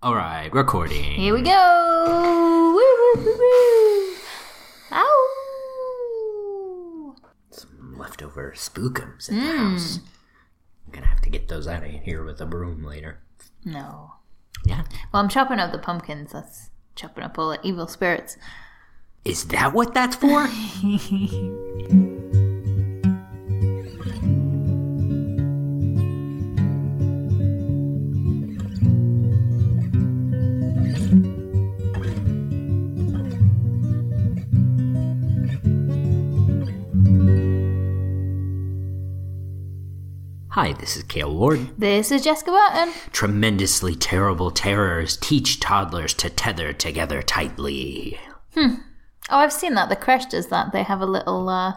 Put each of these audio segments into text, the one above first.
All right, recording. Here we go. Woo, woo, woo, woo. Ow. Some leftover spookums at the Hmm. house. I'm gonna have to get those out of here with a broom later. No. Yeah. Well, I'm chopping up the pumpkins. That's chopping up all the evil spirits. Is that what that's for? Hi, this is Kale Ward. This is Jessica Burton. Tremendously terrible terrors teach toddlers to tether together tightly. Hmm. Oh, I've seen that. The creche does that. They have a little uh,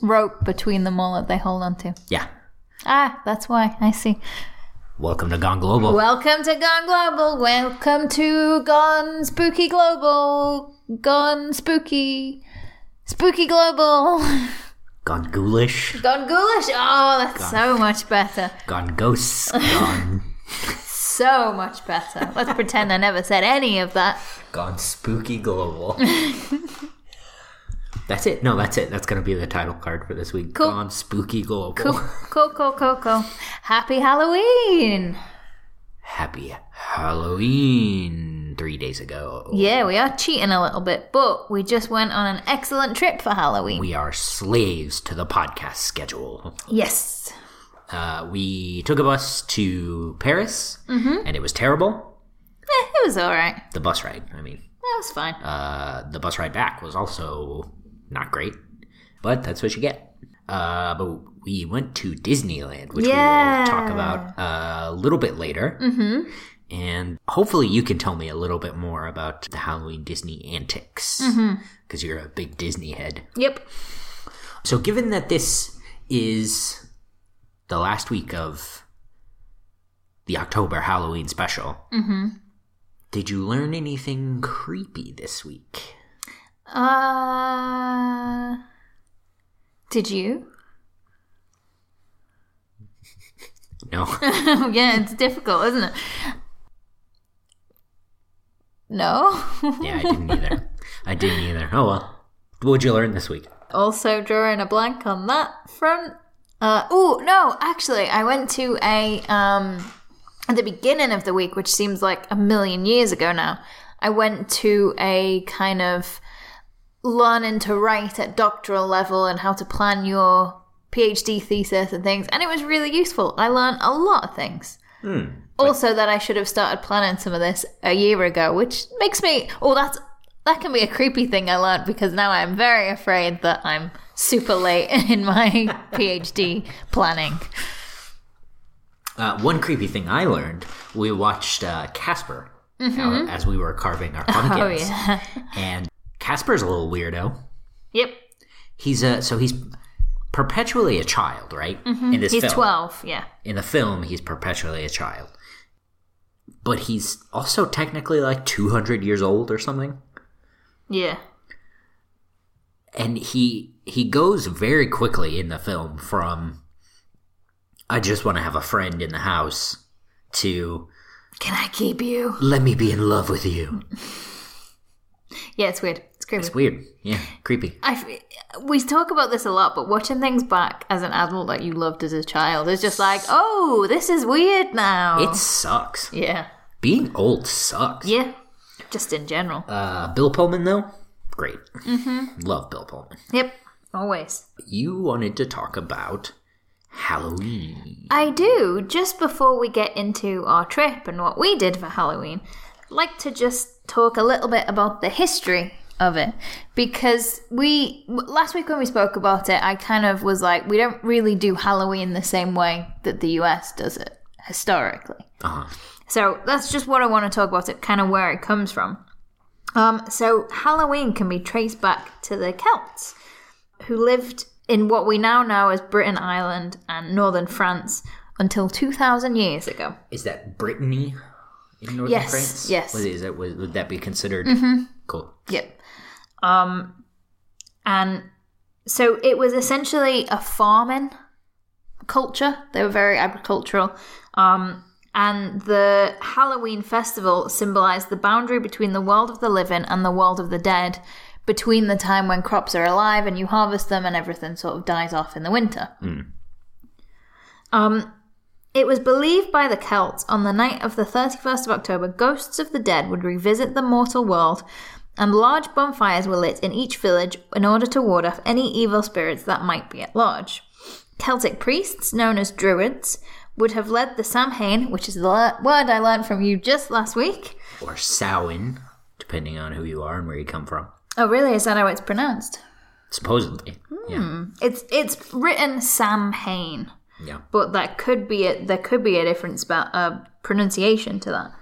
rope between them all that they hold onto. Yeah. Ah, that's why. I see. Welcome to Gone Global. Welcome to Gone Global. Welcome to Gone Spooky Global. Gone Spooky. Spooky Global. Gone Ghoulish. Gone Ghoulish. Oh, that's so much better. Gone Ghosts. Gone. So much better. Let's pretend I never said any of that. Gone Spooky Global. that's it. No, that's it. That's going to be the title card for this week. Cool. Gone Spooky Global. Cool, cool, cool, cool, cool. Happy Halloween. Happy Halloween three days ago. Yeah, we are cheating a little bit, but we just went on an excellent trip for Halloween. We are slaves to the podcast schedule. yes. Uh, we took a bus to Paris, and it was terrible. Eh, it was alright. The bus ride, I mean. That was fine. Uh, the bus ride back was also not great, but that's what you get. Uh, but we went to Disneyland, which Yeah. we will talk about uh, a little bit later. Mm-hmm. And hopefully, you can tell me a little bit more about the Halloween Disney antics because you're a big Disney head. Yep. So, given that this is the last week of the October Halloween special, did you learn anything creepy this week? Uh. Did you? No. yeah, it's difficult, isn't it? No. yeah, I didn't either. I didn't either. Oh well. What'd you learn this week? also drawing a blank on that front. Uh, oh no, actually, I went to a um at the beginning of the week, which seems like a million years ago now. I went to a kind of learning to write at doctoral level and how to plan your PhD thesis and things, and it was really useful. I learned a lot of things. Also, that I should have started planning some of this a year ago, which makes me oh, that's that can be a creepy thing I learned because now I'm very afraid that I'm super late in my PhD planning. Uh, one creepy thing I learned: we watched uh, Casper uh, as we were carving our Oh pumpkins, yeah. and Casper's a little weirdo. yep. He's a so he's perpetually a child, right? Mm-hmm. In this He's film, twelve. Yeah. in the film, he's perpetually a child, but he's also technically like two hundred years old or something. Yeah. and he he goes very quickly in the film from I just want to have a friend in the house to Can I keep you? let me be in love with you. Yeah, it's weird. It's creepy. It's weird. Yeah, creepy. I we talk about this a lot, but watching things back as an adult that you loved as a child is just like, oh, this is weird now. It sucks. yeah, Being old sucks. yeah, just in general. Uh, Bill Pullman though, great. Mm-hmm. Love Bill Pullman. yep, always. You wanted to talk about Halloween. I do. Just before we get into our trip and what we did for Halloween, I'd like to just talk a little bit about the history of it because we last week when we spoke about it, I kind of was like, we don't really do Halloween the same way that the US does it historically. Uh-huh. So that's just what I want to talk about. It kind of where it comes from. Um, so Halloween can be traced back to the Celts, who lived in what we now know as Britain ireland and northern France until 2,000 years ago. Is that Brittany in northern Yes, France? yes. What is that? Would, would that be considered? Mm-hmm. Cool. Yep. Um, and so it was essentially a farming culture. They were very agricultural. Um, And the Halloween festival symbolized the boundary between the world of the living and the world of the dead, between the time when crops are alive and you harvest them and everything sort of dies off in the winter. Um, it was believed by the Celts on the night of the 31st of October, ghosts of the dead would revisit the mortal world, and large bonfires were lit in each village in order to ward off any evil spirits that might be at large. Celtic priests, known as druids, would have led the Samhain, which is the word I learned from you just last week. Or Samhain, depending on who you are and where you come from. Oh, really? Is that how it's pronounced? Supposedly. Yeah. It's it's written Samhain. Yeah. but that could be a, there could be a different spell, uh, pronunciation to that.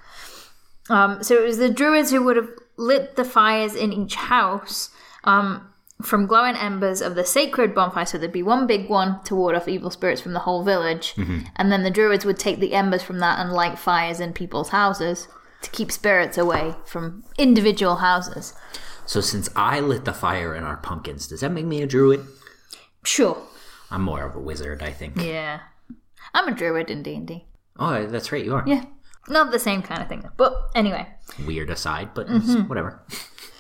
Um, so it was the druids who would have lit the fires in each house um, from glowing embers of the sacred bonfire. So there'd be one big one to ward off evil spirits from the whole village, and then the druids would take the embers from that and light fires in people's houses to keep spirits away from individual houses. So since I lit the fire in our pumpkins, does that make me a druid? Sure. I'm more of a wizard, I think. Yeah. I'm a druid in D and D. Oh, that's right, you are. Yeah. Not the same kind of thing, but anyway. Weird aside, but it's whatever.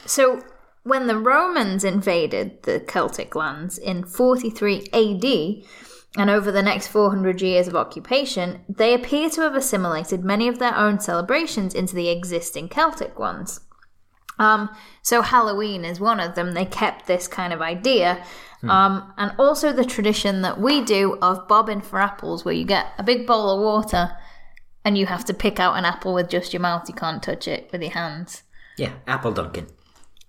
So, when the Romans invaded the Celtic lands in 43 AD, and over the next 400 years of occupation, they appear to have assimilated many of their own celebrations into the existing Celtic ones. Um, so, Halloween is one of them. They kept this kind of idea. Um, and also the tradition that we do of bobbing for apples, where you get a big bowl of water and you have to pick out an apple with just your mouth. You can't touch it with your hands. Yeah, apple dunking.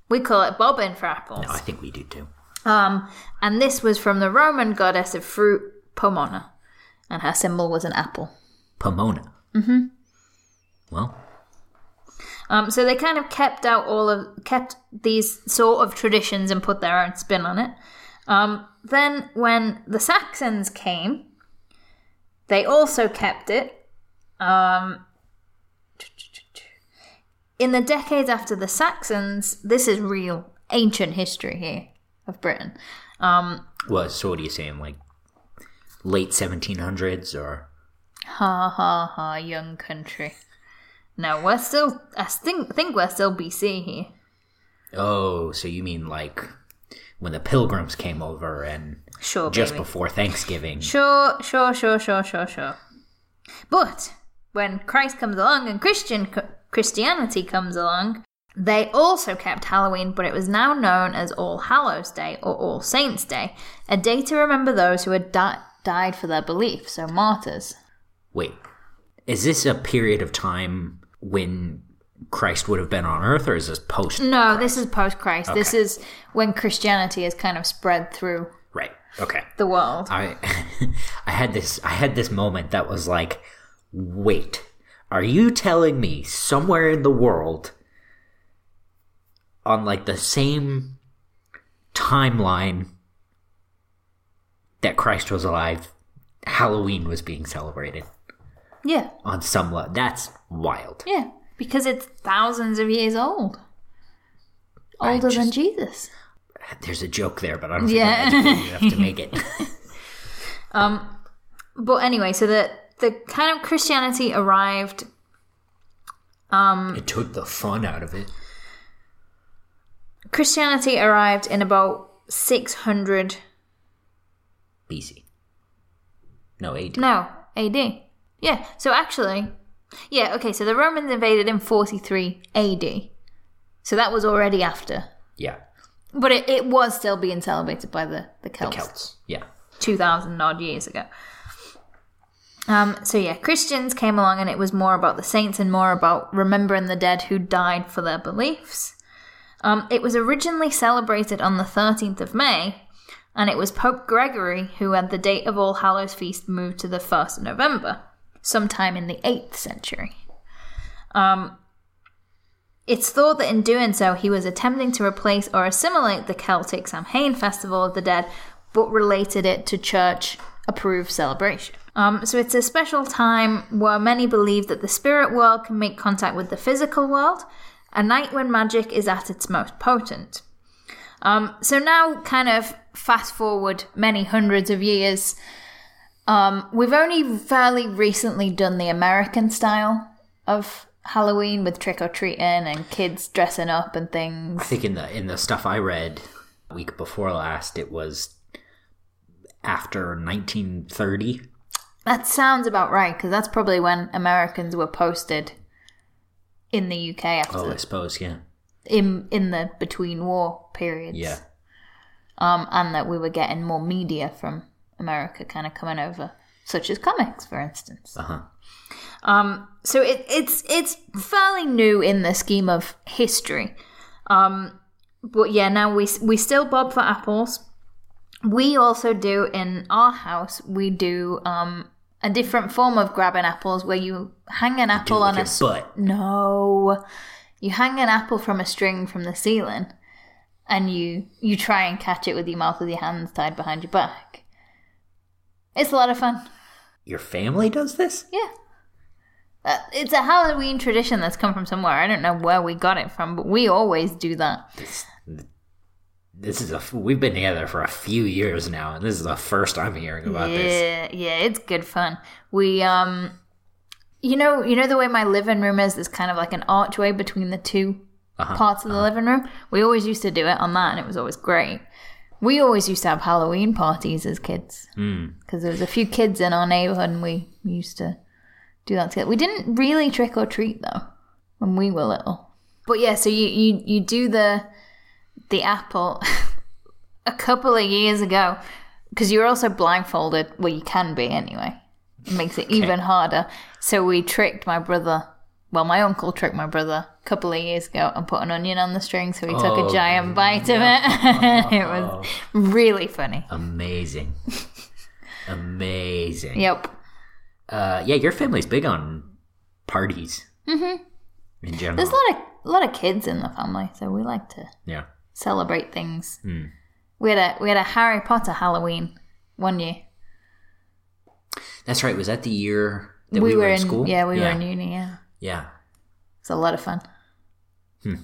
We call it bobbing for apples. No, I think we do too. Um, and this was from the Roman goddess of fruit, Pomona, and her symbol was an apple. Pomona. Mm-hmm. Well, Um, so they kind of kept out all of kept these sort of traditions and put their own spin on it. Um, then when the Saxons came, they also kept it. Um, in the decades after the Saxons, this is real ancient history here of Britain. Um, well, so what are you saying? Like late 1700s or Ha ha ha, young country. No, we're still. I think think we're still BC here. oh, so you mean like when the Pilgrims came over and Sure, just baby. before Thanksgiving? Sure, sure, sure, sure, sure, sure. But when Christ comes along and Christian Christianity comes along, they also kept Halloween, but it was now known as All Hallows Day or All Saints Day, a day to remember those who had di- died for their belief, so martyrs. Wait, is this a period of time when Christ would have been on Earth, or is this post? No, this is post Christ. This is when Christianity is kind of spread through Right. Okay. the world. I I had this I had this moment that was like, wait, are you telling me somewhere in the world on like the same timeline that Christ was alive, Halloween was being celebrated Yeah, on some level? That's wild. yeah, because it's thousands of years old. Older than Jesus. There's a joke there, but I don't think Yeah. I'm educated enough to make it. Um, but anyway, so the the kind of Christianity arrived. Um, it took the fun out of it. Christianity arrived in about six hundred. BC. No, AD. No, AD. Yeah. So actually, yeah. Okay. So the Romans invaded in forty three AD. So that was already after, Yeah. but it, it was still being celebrated by the the Celts. Celts. Yeah. 2000 odd years ago. Um, so yeah, Christians came along and it was more about the saints and more about remembering the dead who died for their beliefs. Um, it was originally celebrated on the 13th of May, and it was Pope Gregory who had the date of All Hallows Feast moved to the 1st of November, sometime in the 8th century. Um, it's thought that in doing so, he was attempting to replace or assimilate the Celtic Samhain Festival of the Dead, but related it to church approved celebration. Um, so it's a special time where many believe that the spirit world can make contact with the physical world, a night when magic is at its most potent. Um, so now, kind of fast forward many hundreds of years, Um, we've only fairly recently done the American style of Halloween with trick or treating and kids dressing up and things. I think in the in the stuff I read week before last, it was after 1930. That sounds about right because that's probably when Americans were posted in the UK after Oh, I suppose, yeah, in in the between war periods. yeah. um, and that we were getting more media from America kind of coming over, such as comics, for instance. Uh huh. Um, so it, it's it's fairly new in the scheme of history. Um, but yeah, now we we still bob for apples. We also do in our house. We do um, a different form of grabbing apples, where you hang an apple on a butt. no, you hang an apple from a string from the ceiling, and you you try and catch it with your mouth with your hands tied behind your back. It's a lot of fun. Your family does this? Yeah. Uh, it's a Halloween tradition that's come from somewhere. I don't know where we got it from, but we always do that. This, this is a. We've been together for a few years now, and this is the first I'm hearing about this. Yeah, yeah, it's good fun. We um you know, you know the way my living room is, there's kind of like an archway between the 2 Uh-huh, parts of the living room. We always used to do it on that and it was always great. We always used to have Halloween parties as kids. Mm. Because there was a few kids in our neighborhood and we used to do that together. We didn't really trick or treat though when we were little. But yeah, so you you, you do the the apple a couple of years ago because you're also blindfolded. Well, you can be anyway. It makes it even harder. So we tricked my brother. Well, my uncle tricked my brother a couple of years ago and put an onion on the string, so he took Oh, a giant bite of it. it was really funny. Amazing. Amazing. Yep. Uh, yeah, your family's big on parties. Mm-hmm. In general. There's a lot of a lot of kids in the family, so we like to yeah. Celebrate things. Hmm. We had a we had a Harry Potter Halloween one year. That's right. Was that the year that we, were, in, school? Yeah, we were in uni. Yeah, Yeah. it's a lot of fun. Hmm.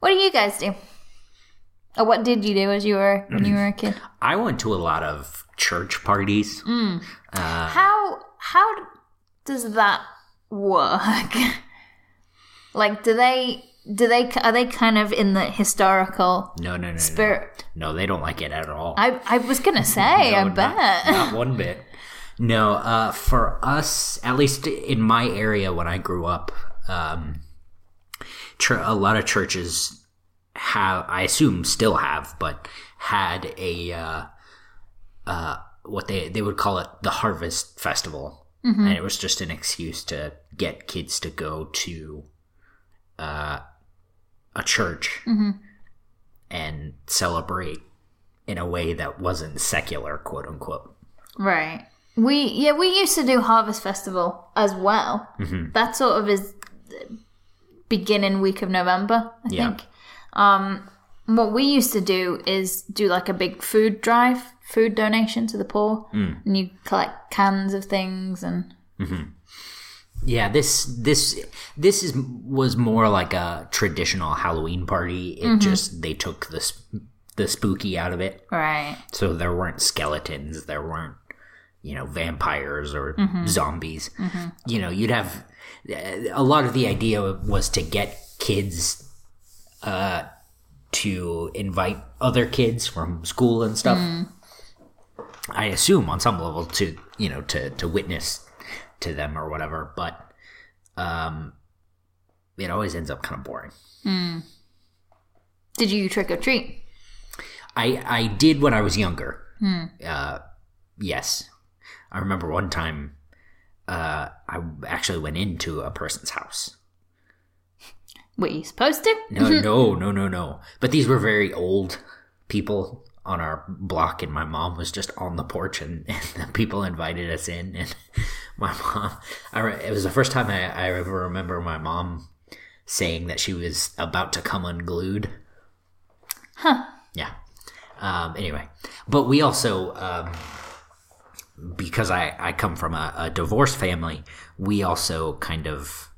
What do you guys do? Or what did you do as you were when you were a kid? I went to a lot of church parties. Mm. Uh, How how does that work? like, do they do they are they kind of in the historical no, no, no, no. spirit? No, they don't like it at all. I I was gonna say, I not- bet. Not, one bit. No, uh, for us, at least in my area when I grew up, um, chur- a lot of churches have, I assume still have, but had a, uh, uh, what they, they would call it the Harvest Festival. And it was just an excuse to get kids to go to uh, a church and celebrate in a way that wasn't secular, quote unquote. Right. We yeah we used to do Harvest Festival as well. Mm-hmm. That sort of is the beginning week of November, I Yeah. think. Um, what we used to do is do like a big food drive, food donation to the poor, Mm. and you collect cans of things and Yeah, this this this is was more like a traditional Halloween party. It mm-hmm. just they took the sp- the spooky out of it, right. so there weren't skeletons, there weren't you know vampires or mm-hmm. zombies. Mm-hmm. You know, you'd have a lot of the idea was to get kids uh, to invite other kids from school and stuff. Mm. I assume on some level to you know to to witness to them or whatever, but um, it always ends up kind of boring. Did you trick or treat? I I did when I was younger. Uh, yes, I remember one time. Uh, I actually went into a person's house. Were you supposed to? No, no, no, no, no. But these were very old people on our block, and my mom was just on the porch, and, and the people invited us in. And my mom, I, re- it was the first time I, I ever remember my mom saying that she was about to come unglued. Huh. Yeah. Um, anyway, but we also, um, because I, I come from a, a divorced family, we also kind of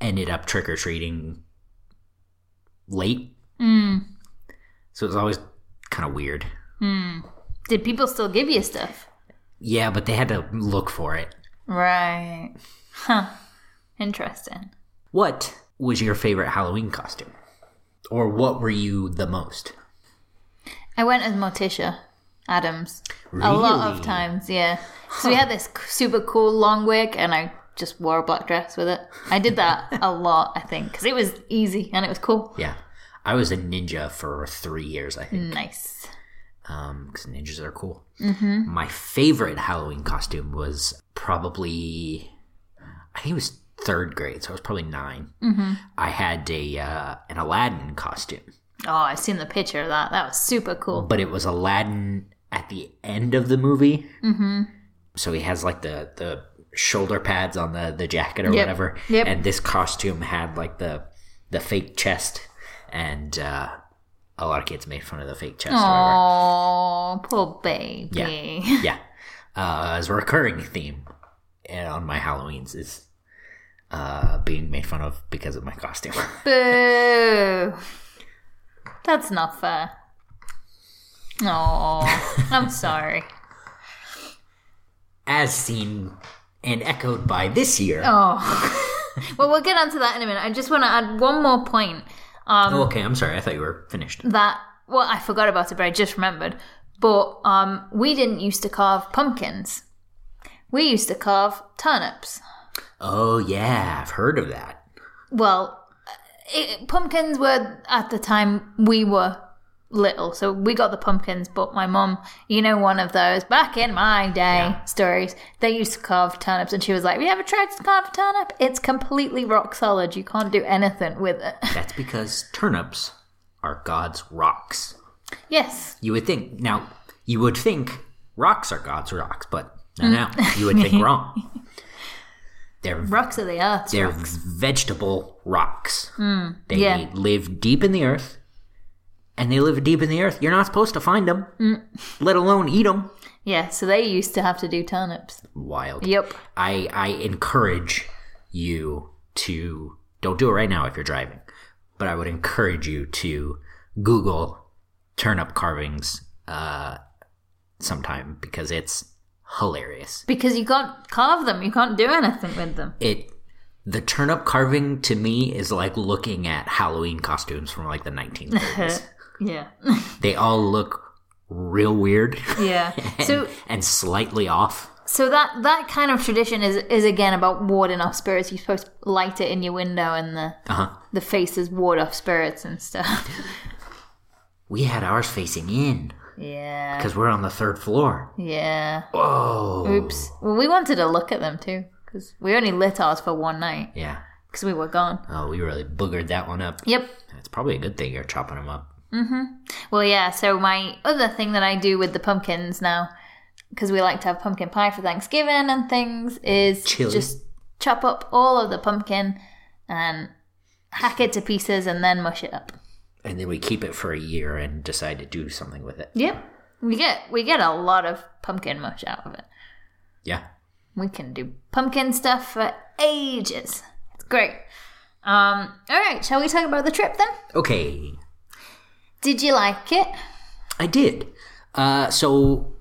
ended up trick or treating late. Mm. So it was always kind of weird. Hmm. Did people still give you stuff? Yeah, but they had to look for it. Right. Huh. Interesting. What was your favorite Halloween costume? Or what were you the most? I went as Morticia Addams a lot of times, yeah. So we had this super cool long wig, and I just wore a black dress with it. I did that a lot, I think, because it was easy and it was cool. Yeah. I was a ninja for three years, I think. Nice. Um, because ninjas are cool. Mm-hmm. My favorite Halloween costume was probably, I think it was third grade, so I was probably 9 Mm-hmm. I had a uh, an Aladdin costume, Oh, I've seen the picture of that. That was super cool. but it was Aladdin at the end of the movie. Mm-hmm. So he has like the the shoulder pads on the the jacket or Yep. whatever, Yep. and this costume had like the the fake chest, and uh, a lot of kids made fun of the fake chest. Oh, poor baby. yeah uh, as a recurring theme on my halloweens is uh, being made fun of because of my costume Boo. That's not fair. Oh, I'm sorry. as seen and echoed by this year Oh. well, we'll get onto that in a minute. I just want to add one more point. Um, oh, okay. I'm sorry. I thought you were finished. that well i forgot about it but i just remembered. But um we didn't used to carve pumpkins. We used to carve turnips. Oh yeah. I've heard of that. Well it, pumpkins were at the time we were little. So we got the pumpkins but my mom you know one of those back in my day Yeah. stories they used to carve turnips and she was like have you ever tried to carve a turnip? It's completely rock solid. You can't do anything with it. That's because turnips are god's rocks. Yes. You would think now you would think rocks are god's rocks but no no you would think wrong. They're rocks of the earth They're vegetable rocks. they Hmm, yeah. live deep in the earth, and they live deep in the earth. You're not supposed to find them, Hmm. let alone eat them. yeah so they used to have to do turnips Wild. Yep. I I encourage you to don't do it right now if you're driving, but I would encourage you to Google turnip carvings uh, sometime because it's hilarious. Because you can't carve them, you can't do anything with them. it the turnip carving to me is like looking at Halloween costumes from like the 1930s. Yeah. they all look real weird yeah. So and slightly off. so that that kind of tradition is is again about warding off spirits. You're supposed to light it in your window and the Uh-huh. the faces ward off spirits and stuff. We had ours facing in yeah. because we're on the third floor. Yeah. Whoa. Oops. Well, we wanted to look at them too because we only lit ours for one night Yeah. because we were gone. Oh, we really boogered that one up. Yep. It's probably a good thing you're chopping them up. Well, yeah. So my other thing that I do with the pumpkins now, because we like to have pumpkin pie for Thanksgiving and things, is Chili. just chop up all of the pumpkin and hack it to pieces and then mush it up. And then we keep it for a year and decide to do something with it. Yep. We get we get a lot of pumpkin mush out of it. Yeah. We can do pumpkin stuff for ages. It's great. Um, all right, shall we talk about the trip then? Okay. Did you like it? I did. Uh, so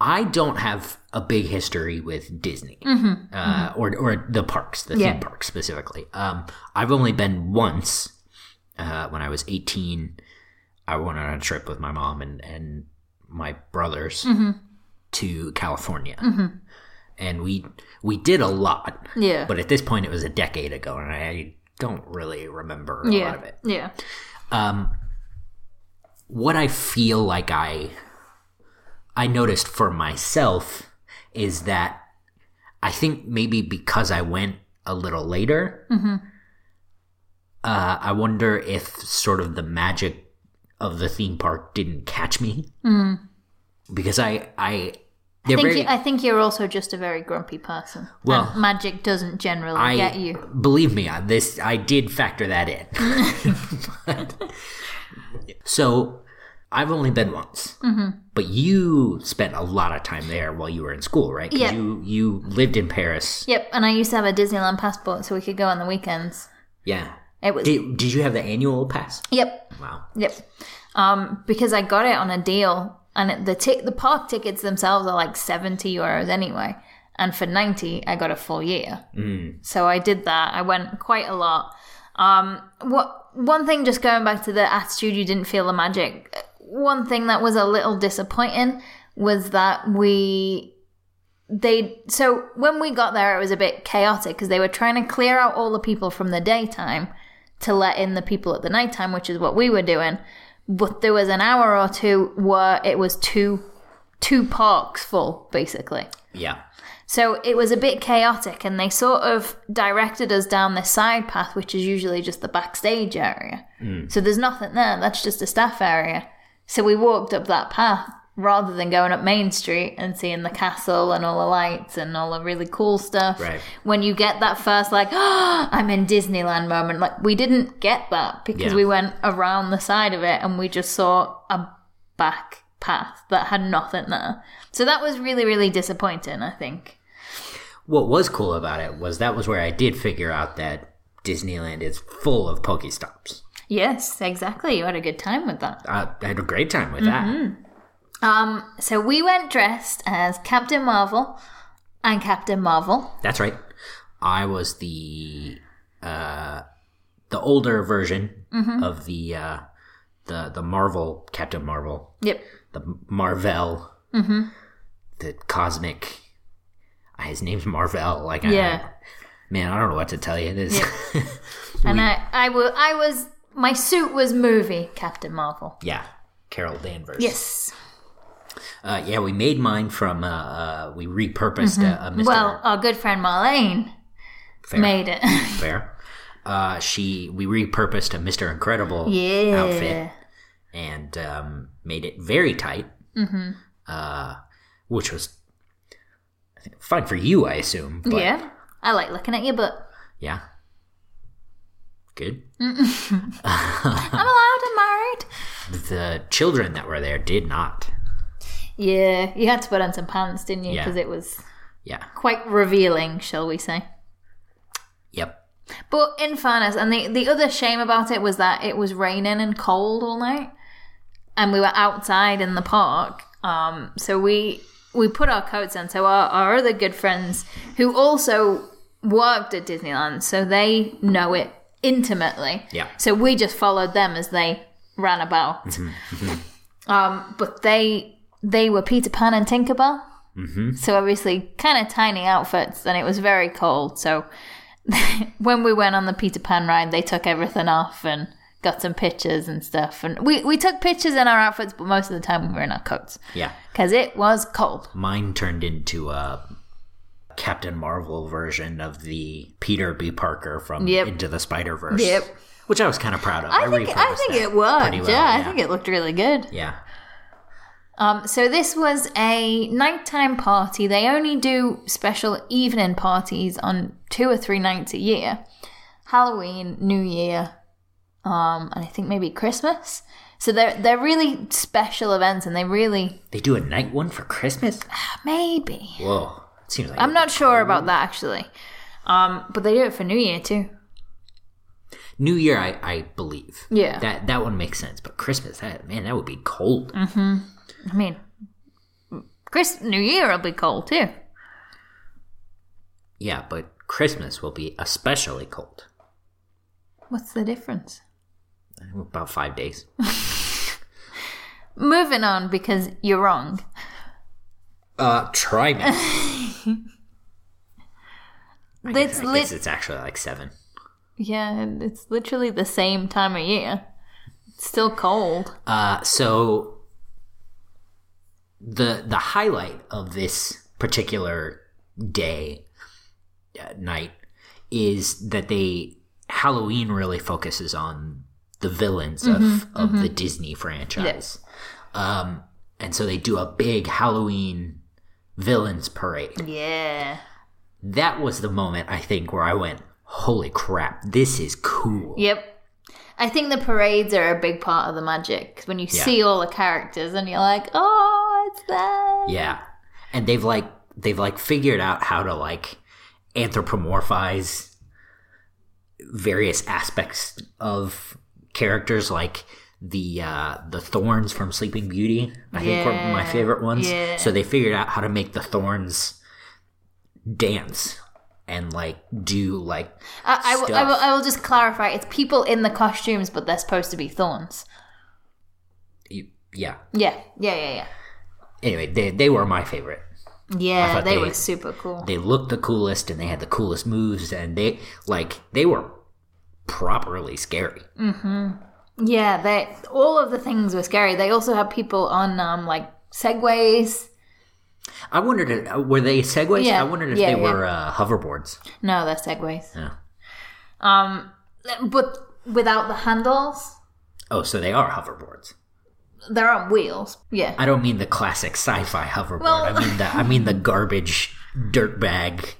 I don't have a big history with Disney, uh, or or the parks, the Yeah. theme parks specifically. Um, I've only been once uh, when I was eighteen. I went on a trip with my mom and and my brothers to California, and we we did a lot. Yeah. But at this point, it was a decade ago, and I don't really remember a lot of it Yeah. Um, what I feel like I I noticed for myself is that I think maybe because I went a little later, uh, I wonder if sort of the magic of the theme park didn't catch me. Because I I I think, very you, I think you're also just a very grumpy person. Well, and magic doesn't generally I get you. believe me on this. I did factor that in. But- so I've only been once, Mm-hmm. but you spent a lot of time there while you were in school, right? Yeah. You you lived in Paris. Yep, and I used to have a Disneyland passport so we could go on the weekends. Yeah. It was Did, did you have the annual pass? Yep. Wow. Yep. Um, because I got it on a deal and the ti- the park tickets themselves are like seventy euros anyway. And for ninety, I got a full year. So I did that. I went quite a lot. Um, what one thing, just going back to the attitude, you didn't feel the magic. One thing that was a little disappointing was that we they so when we got there, it was a bit chaotic because they were trying to clear out all the people from the daytime to let in the people at the nighttime, which is what we were doing. But there was an hour or two where it was two two parks full, basically. Yeah. So it was a bit chaotic, and they sort of directed us down this side path, which is usually just the backstage area. Hmm. So there's nothing there, that's just a staff area. So we walked up that path rather than going up Main Street and seeing the castle and all the lights and all the really cool stuff. Right. When you get that first, like, oh, I'm in Disneyland moment, like, we didn't get that because Yeah. we went around the side of it and we just saw a back path that had nothing there. So that was really, really disappointing, I think. What was cool about it was that was where I did figure out that Disneyland is full of Pokestops. Yes, exactly. You had a good time with that. Uh, I had a great time with that. Um, so we went dressed as Captain Marvel and Captain Marvel. That's right. I was the uh, the older version of the uh, the the Marvel Captain Marvel, Yep. the Marvel, Hmm. the cosmic. uh, His name's Marvel. Like, I- Yeah. man, I don't know what to tell you. This, And I, I, wa- I was, my suit was movie Captain Marvel. yeah, Carol Danvers. Yes. Uh, yeah, we made mine from. Uh, uh, we repurposed a, a Mr. Well, our good friend Marlene Fair. made it. Fair. Uh, she we repurposed a Mr. Incredible yeah. outfit and um, made it very tight, mm-hmm. uh, which was fine for you, I assume. But Yeah. I like looking at your butt. yeah, good. I'm allowed, I'm married. The children that were there did not. Yeah, you had to put on some pants, didn't you? Yeah. Because it was Yeah. quite revealing, shall we say. Yep. But in fairness, and the, the other shame about it was that it was raining and cold all night, and we were outside in the park. Um, so we we put our coats on. So our, our other good friends who also worked at Disneyland, so they know it intimately. Yeah. So we just followed them as they ran about. um, but they they were Peter Pan and Tinkerbell. Mm-hmm. So obviously, kind of tiny outfits, and it was very cold. So when we went on the Peter Pan ride, they took everything off and got some pictures and stuff. And we, we took pictures in our outfits, but most of the time we were in our coats Yeah. because it was cold. Mine turned into a Captain Marvel version of the Peter B. Parker from Yep. Into the Spider Verse. Yep. Which I was kind of proud of. I think I think it worked. well, yeah, I think it looked really good. Yeah. Um, so this was a nighttime party. They only do special evening parties on two or three nights a year: Halloween, New Year, um, and I think maybe Christmas. So they're they're really special events, and they really They do a night one for Christmas? maybe. Whoa. It seems like I'm not sure about that actually, um, but they do it for New Year too. New Year, I, I believe. Yeah. That that one makes sense. But Christmas, that man, that would be cold. I mean, Chris New Year will be cold too. Yeah, but Christmas will be especially cold. What's the difference? About five days. Moving on because you're wrong. Uh, try me. It's lit- guess it's actually like seven. Yeah, it's literally the same time of year. It's still cold. Uh, so the the highlight of this particular day uh, night is that they Halloween really focuses on the villains of of the Disney franchise. Um, and so they do a big Halloween villains parade. Yeah. That was the moment I think where I went, "Holy crap, this is cool." Yep. I think the parades are a big part of the magic when you Yeah. see all the characters and you're like, oh, Yeah. And they've like they've like figured out how to like anthropomorphize various aspects of characters like the uh, the thorns from Sleeping Beauty. I think were my favorite ones. yeah. So they figured out how to make the thorns dance and like do like I, I, will, I, will. I will just clarify it's people in the costumes, but they're supposed to be thorns. you- yeah. Yeah, yeah, yeah, yeah. Anyway, they they were my favorite. Yeah, they, they- were super cool. They looked the coolest and they had the coolest moves and they like they were properly scary. Yeah, they all of the things were scary. They also had people on um like segways. I wondered, if- were they segways? Yeah. I wondered if Yeah, they yeah. were uh, hoverboards. No, they're segways. Yeah. Um, but without the handles, Oh, so they are hoverboards. They're on wheels. Yeah. I don't mean the classic sci-fi hoverboard. Well- I mean the I mean the garbage dirtbag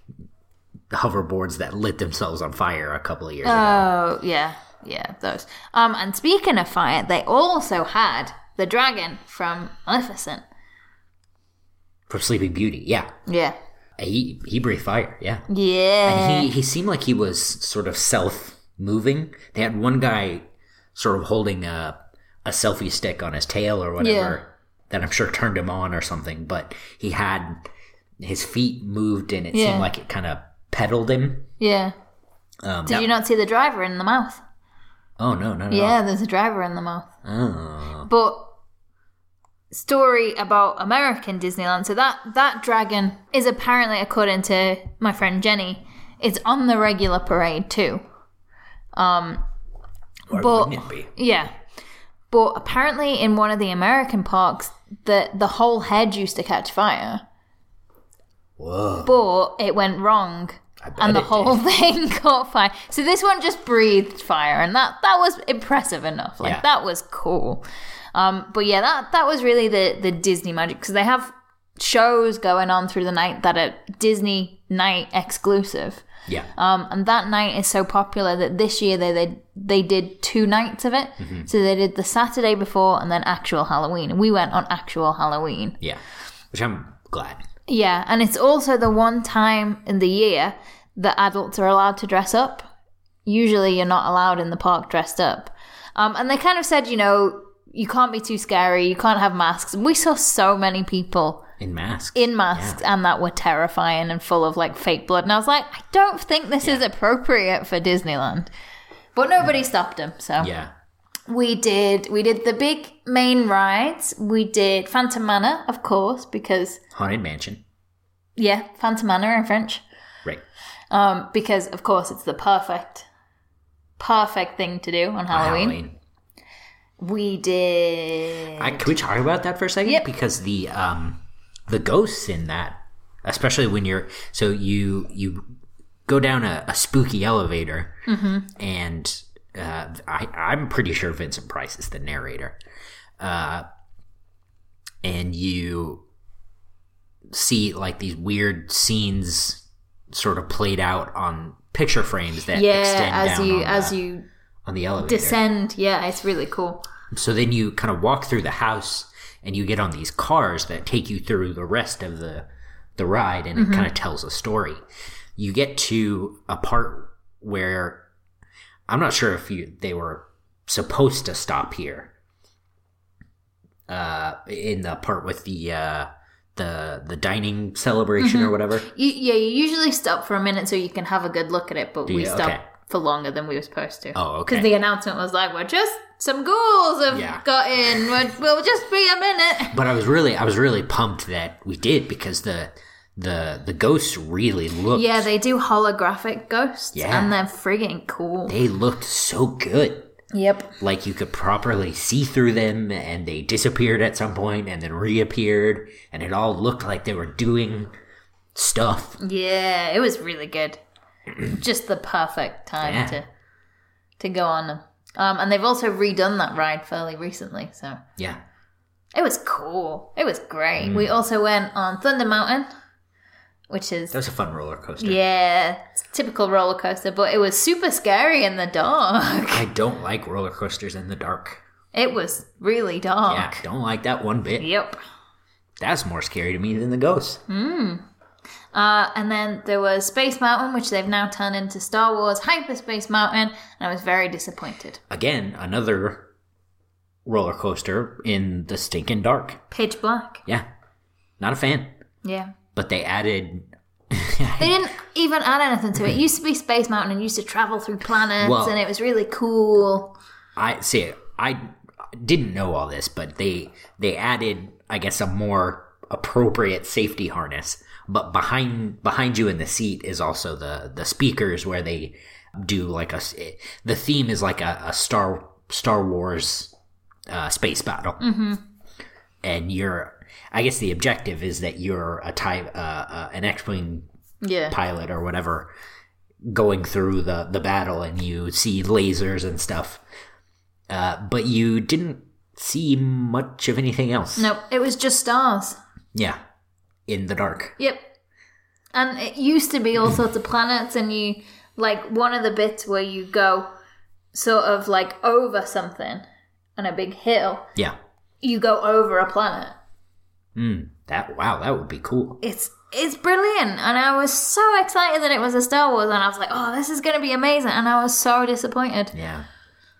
hoverboards that lit themselves on fire a couple of years ago. Oh, yeah, yeah, those. Um, and speaking of fire, they also had the dragon from Maleficent. From Sleeping Beauty, yeah. Yeah. He he breathed fire, yeah. Yeah. And he he seemed like he was sort of self-moving. They had one guy sort of holding a a selfie stick on his tail or whatever Yeah. that I'm sure turned him on or something, but he had his feet moved and it Yeah. seemed like it kind of pedaled him. yeah. Um, Did that- you not see the driver in the mouth? Oh no, no, no. Yeah, there's a driver in the mouth. Oh. But story about American Disneyland. So that that dragon is apparently, according to my friend Jenny, it's on the regular parade too. Um, Or but- wouldn't it be? yeah, but apparently in one of the American parks, the the whole hedge used to catch fire, Whoa. but it went wrong. And the whole did. thing caught fire. So this one just breathed fire, and that that was impressive enough. Like Yeah. that was cool. Um, but yeah, that that was really the the Disney magic because they have shows going on through the night that are Disney night exclusive. Yeah. Um, and that night is so popular that this year they they, they did two nights of it. Mm-hmm. So they did the Saturday before and then actual Halloween. And we went on actual Halloween. yeah. Which I'm glad. Yeah, and it's also the one time in the year that adults are allowed to dress up. Usually, you're not allowed in the park dressed up. Um, and they kind of said, you know, you can't be too scary, you can't have masks. We saw so many people In masks. in masks and that were terrifying and full of like fake blood. And I was like, I don't think this is appropriate for Disneyland. But nobody stopped them, so yeah. we did we did the big main rides. We did Phantom Manor, of course, because Haunted Mansion. yeah, Phantom Manor in French. Right. Um, because of course it's the perfect, perfect thing to do on Halloween. We did. I, can we talk about that for a second? Yep. Because the um the ghosts in that, especially when you're so you you go down a, a spooky elevator, Mm-hmm. and uh, I I'm pretty sure Vincent Price is the narrator, uh, and you see like these weird scenes sort of played out on picture frames that yeah, extend as you as the, you on the elevator. descend, yeah, it's really cool. So then you kind of walk through the house and you get on these cars that take you through the rest of the the ride and it kind of tells a story. You get to a part where I'm not sure if you they were supposed to stop here. Uh in the part with the uh the the dining celebration or whatever. You, yeah, you usually stop for a minute so you can have a good look at it, but we you? stopped Okay. For longer than we were supposed to. Oh, okay. Because the announcement was like, "We're just some ghouls have Yeah. got in. We're, we'll just be a minute." But I was really I was really pumped that we did because the the the ghosts really looked Yeah, they do holographic ghosts, Yeah. and they're friggin' cool. they looked so good. Yep. like you could properly see through them and they disappeared at some point and then reappeared and it all looked like they were doing stuff Yeah, it was really good. Just the perfect time Yeah. to to go on them. Um, and they've also redone that ride fairly recently, so yeah it was cool. It was Mm. great. We also went on Thunder Mountain, which is that was a fun roller coaster yeah, typical roller coaster, but it was super scary in the dark. i don't like roller coasters in the dark It was really dark. yeah don't like that one bit Yep. that's more scary to me than the ghosts Uh, and then there was Space Mountain, which they've now turned into Star Wars Hyperspace Mountain, and I was very disappointed. again another roller coaster in the stinking dark. Pitch black. Yeah, not a fan. Yeah. But they added. They didn't even add anything to it. It used to be Space Mountain and used to travel through planets Well- and it was really cool. I see. I didn't know all this, but they they added, I guess, a more appropriate safety harness. But behind behind you in the seat is also the the speakers where they do like a the theme is like a, a Star Star Wars uh, space battle, mm-hmm. and you're. I guess the objective is that you're a type uh, uh, an X-wing Yeah. pilot or whatever going through the the battle and you see lasers and stuff uh, but you didn't see much of anything else No, it was just stars. yeah in the dark Yep. And it used to be all sorts of planets, and you like one of the bits where you go sort of like over something on a big hill. yeah You go over a planet. mm, that wow that would be cool It's it's brilliant, and I was so excited that it was a Star Wars, and I was like, "Oh, this is going to be amazing!" And I was so disappointed. yeah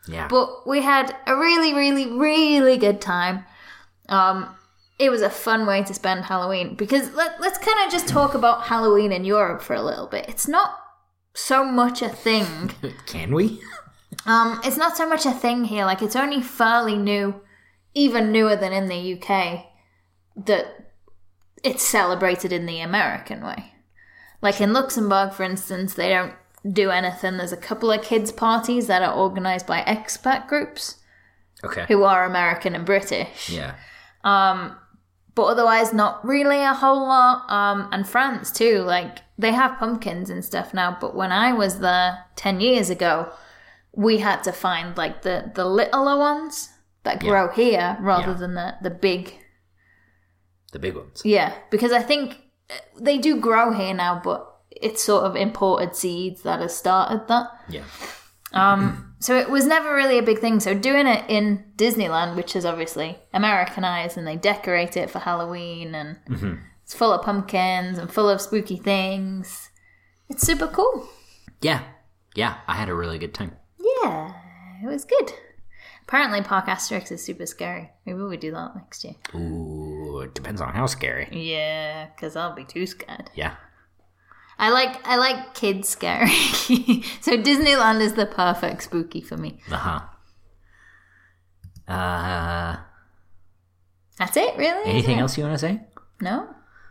yeah But we had a really, really, really good time. Um, it was a fun way to spend Halloween because let, let's kind of just talk about Halloween in Europe for a little bit. It's not so much a thing. can we Um, it's not so much a thing here. Like it's only fairly new, even newer than in the UK, that it's celebrated in the American way. Like in Luxembourg, for instance, they don't do anything. There's a couple of kids' parties that are organised by expat groups okay who are American and British. yeah But otherwise, not really a whole lot. Um, and France too. Like they have pumpkins and stuff now. But when I was there ten years ago, we had to find like the the littler ones that grow here rather Yeah. than the the big. the big ones Yeah, because I think uh, they do grow here now, but it's sort of imported seeds that has started that. yeah Um, so it was never really a big thing. So doing it in Disneyland, which is obviously Americanized, and they decorate it for Halloween, and mm-hmm. it's full of pumpkins and full of spooky things. It's super cool. yeah yeah i had a really good time Yeah, it was good. Apparently, Parc Asterix is super scary. Maybe we do that next year. ooh it depends on how scary Yeah, because I'll be too scared. yeah I like I like kids scary. so Disneyland is the perfect spooky for me. uh-huh uh That's it, really. anything it? else you want to say No,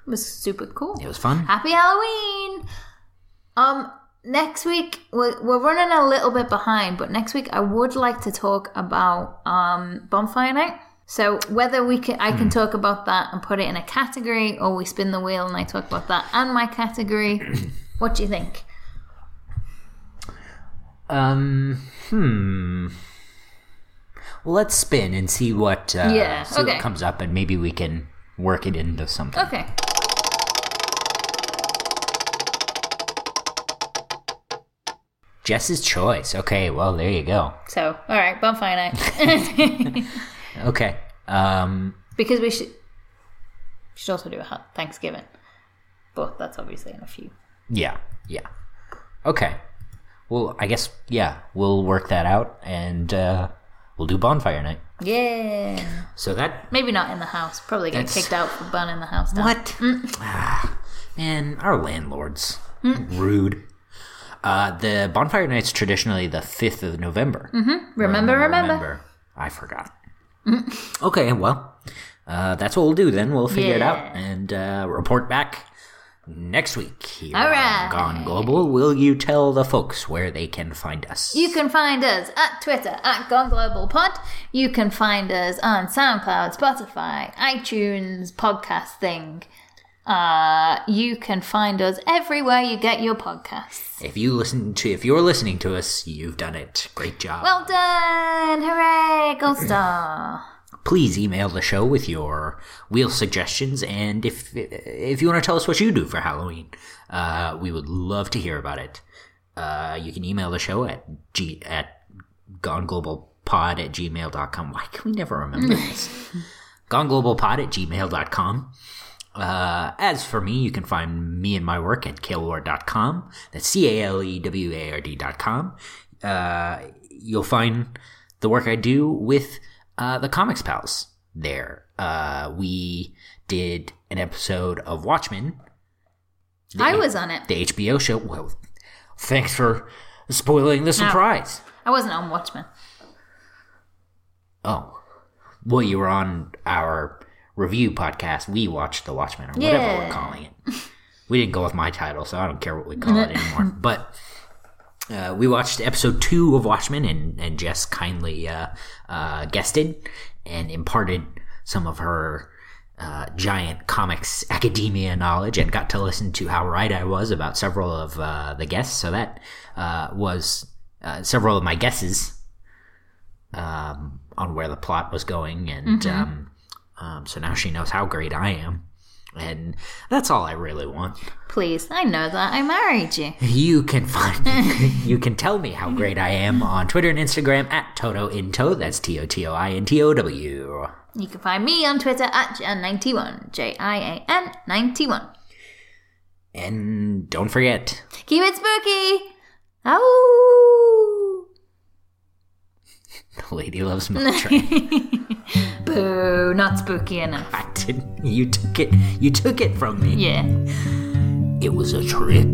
it was super cool. it was fun Happy Halloween! Um, next week we're, we're running a little bit behind, but next week I would like to talk about um bonfire night. So whether we can, I can talk about that and put it in a category, or we spin the wheel and I talk about that and my category. what do you think? Um. Hmm. Well, let's spin and see what. Uh, Yeah, See okay. what comes up, and maybe we can work it into something. Okay. Jess's choice. Okay. Well, there you go. So all right, bonfire night. Okay. Um. because we should should also do a ha- Thanksgiving, but that's obviously in a few. Yeah. Yeah. Okay. Well, I guess yeah, we'll work that out, and uh, we'll do bonfire night. Yeah. So that Maybe not in the house. Probably get kicked out for burning the house down. What? Ah, man, our landlords. Rude. Uh, the bonfire night's traditionally the 5th of November. Mm-hmm. Remember, remember. I forgot. Okay, well, uh, that's what we'll do then. We'll figure it out Yeah. and uh, report back next week here All on. Gone Global. Will you tell the folks where they can find us? You can find us at Twitter at Gone Global Pod. You can find us on SoundCloud, Spotify, iTunes, podcast thing. Uh, you can find us everywhere you get your podcasts. If you listen to, if you're listening to us, you've done it. Great job. Well done! Hooray! Gold star. please email the show with your wheel suggestions and if if you want to tell us what you do for halloween uh, we would love to hear about it uh, you can email the show at g at goneglobalpod at gmail.com why can we never remember this goneglobalpod at gmail.com uh, as for me, you can find me and my work at caleward.com. That's C A L E W A R D.com. Uh, you'll find the work I do with uh, the Comics Pals there. Uh, we did an episode of Watchmen, I was on it. the HBO show. Well, thanks for spoiling the surprise. I wasn't on Watchmen. Oh, well, you were on our review podcast. We watched the Watchmen, or whatever we're calling it. we didn't go with my title, so I don't care what we call it anymore. But uh, we watched episode two of Watchmen, and, and Jess kindly uh, uh, guested and imparted some of her uh, giant comics academia knowledge and got to listen to how right I was about several of uh, the guests. So that uh, was uh, several of my guesses um, on where the plot was going, and um, um, so now she knows how great I am, and that's all I really want. Please, I know that. I married you. You can find you can tell me how great I am on Twitter and Instagram at Toto Into. That's T O T O I N T O W. You can find me on Twitter at Jian91. J I A N 91. And don't forget, Keep it spooky! Ow! The lady loves milk train. Boo, not spooky enough. I didn't. You took it. You took it from me. Yeah. It was a trick.